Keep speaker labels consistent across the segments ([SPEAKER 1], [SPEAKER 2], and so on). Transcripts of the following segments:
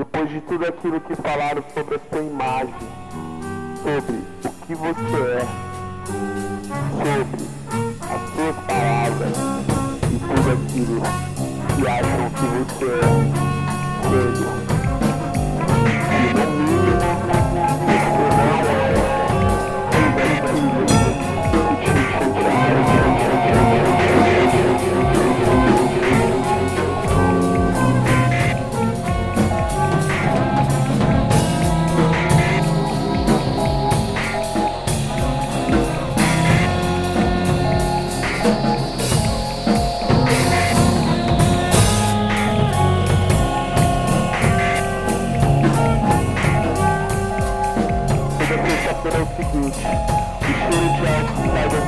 [SPEAKER 1] depois de tudo aquilo que falaram sobre a sua imagem, sobre o que você é, sobre as suas palavras e tudo aquilo que acham que você é, velho.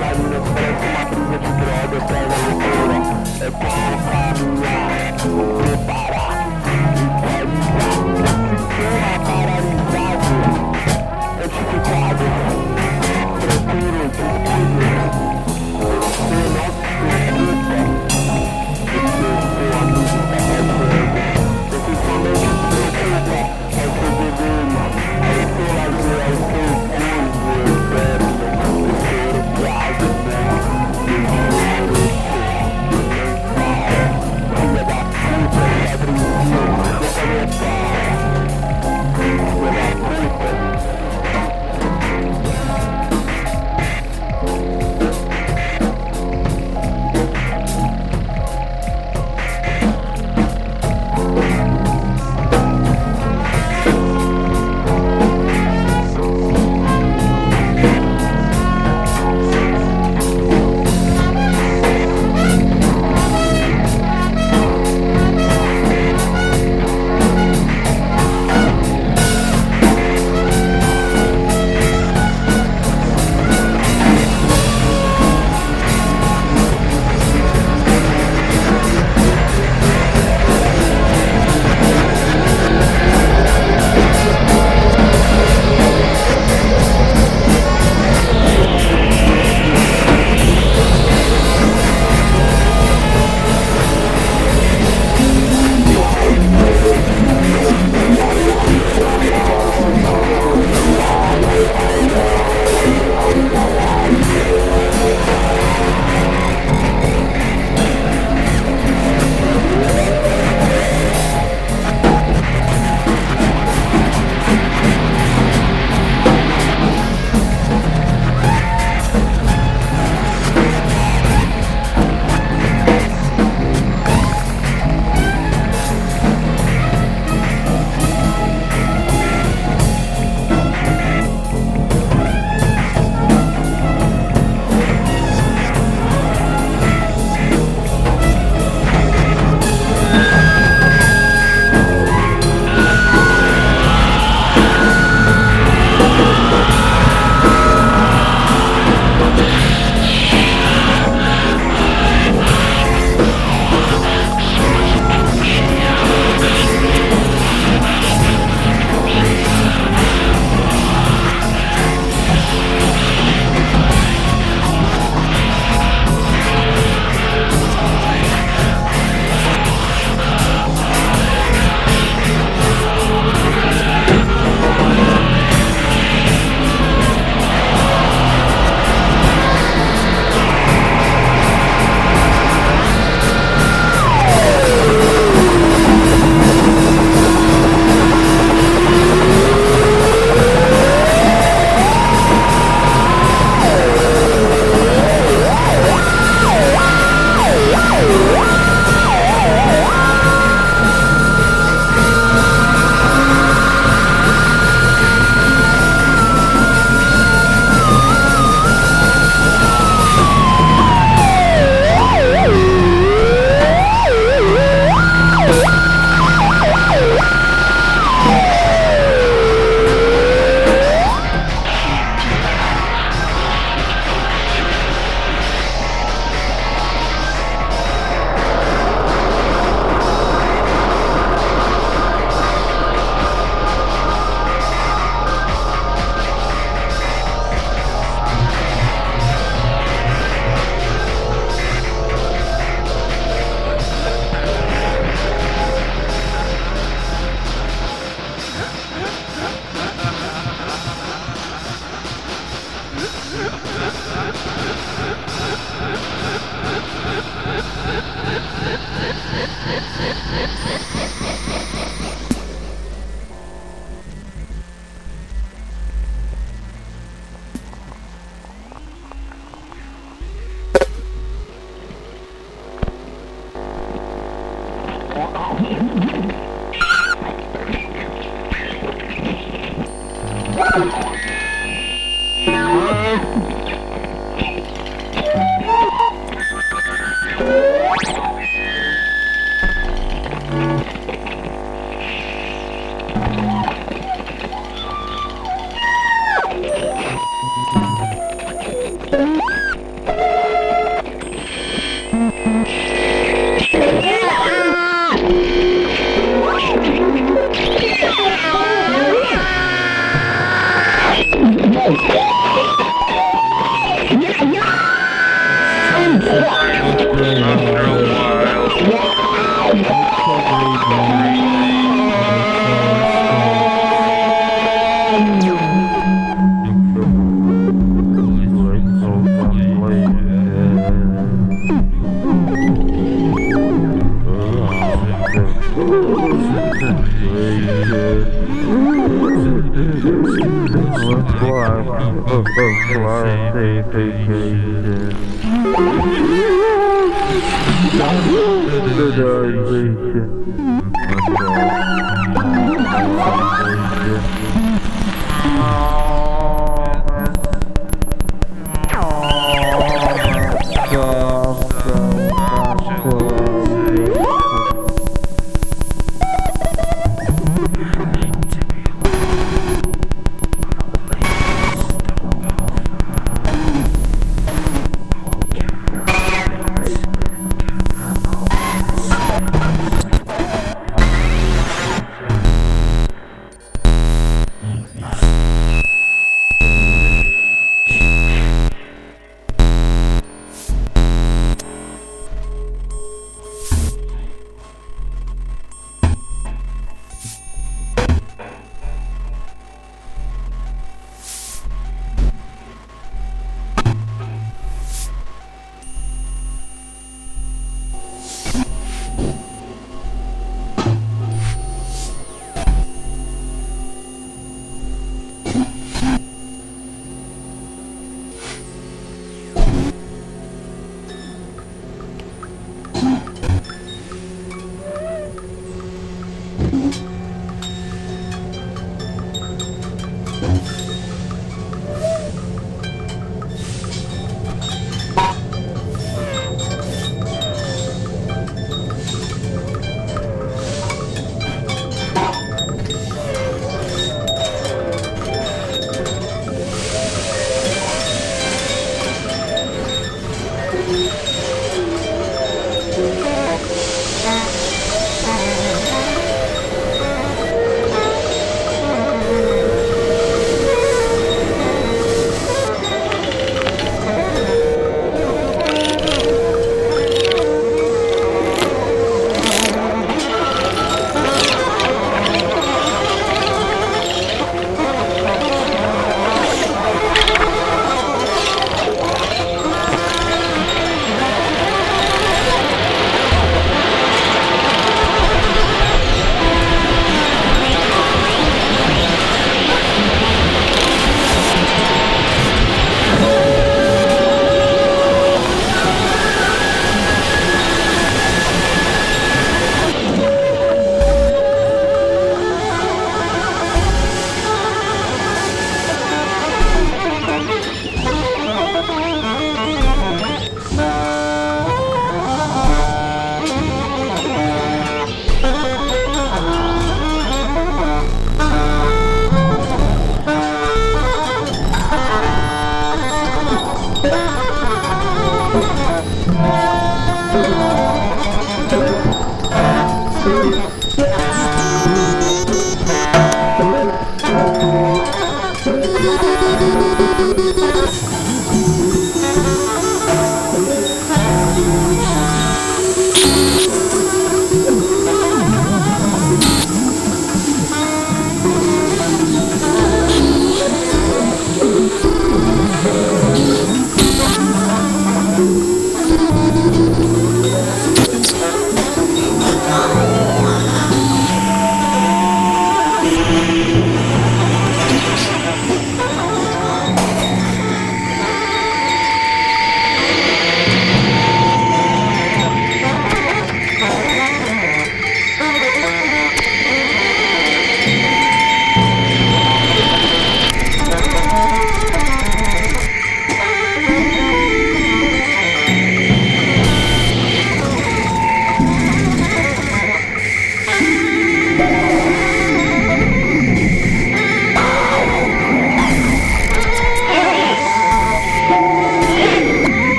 [SPEAKER 1] Narinas Parece uma brisa de droga Traz a loucura É como caminhar Preparar Visualizar Sistema paralisado Antiquado Tranquilo, descuido Você não se preocupa Porque o seu amigo está fazendo Você somente se preocupa É o seu dever É o seu lazer, é o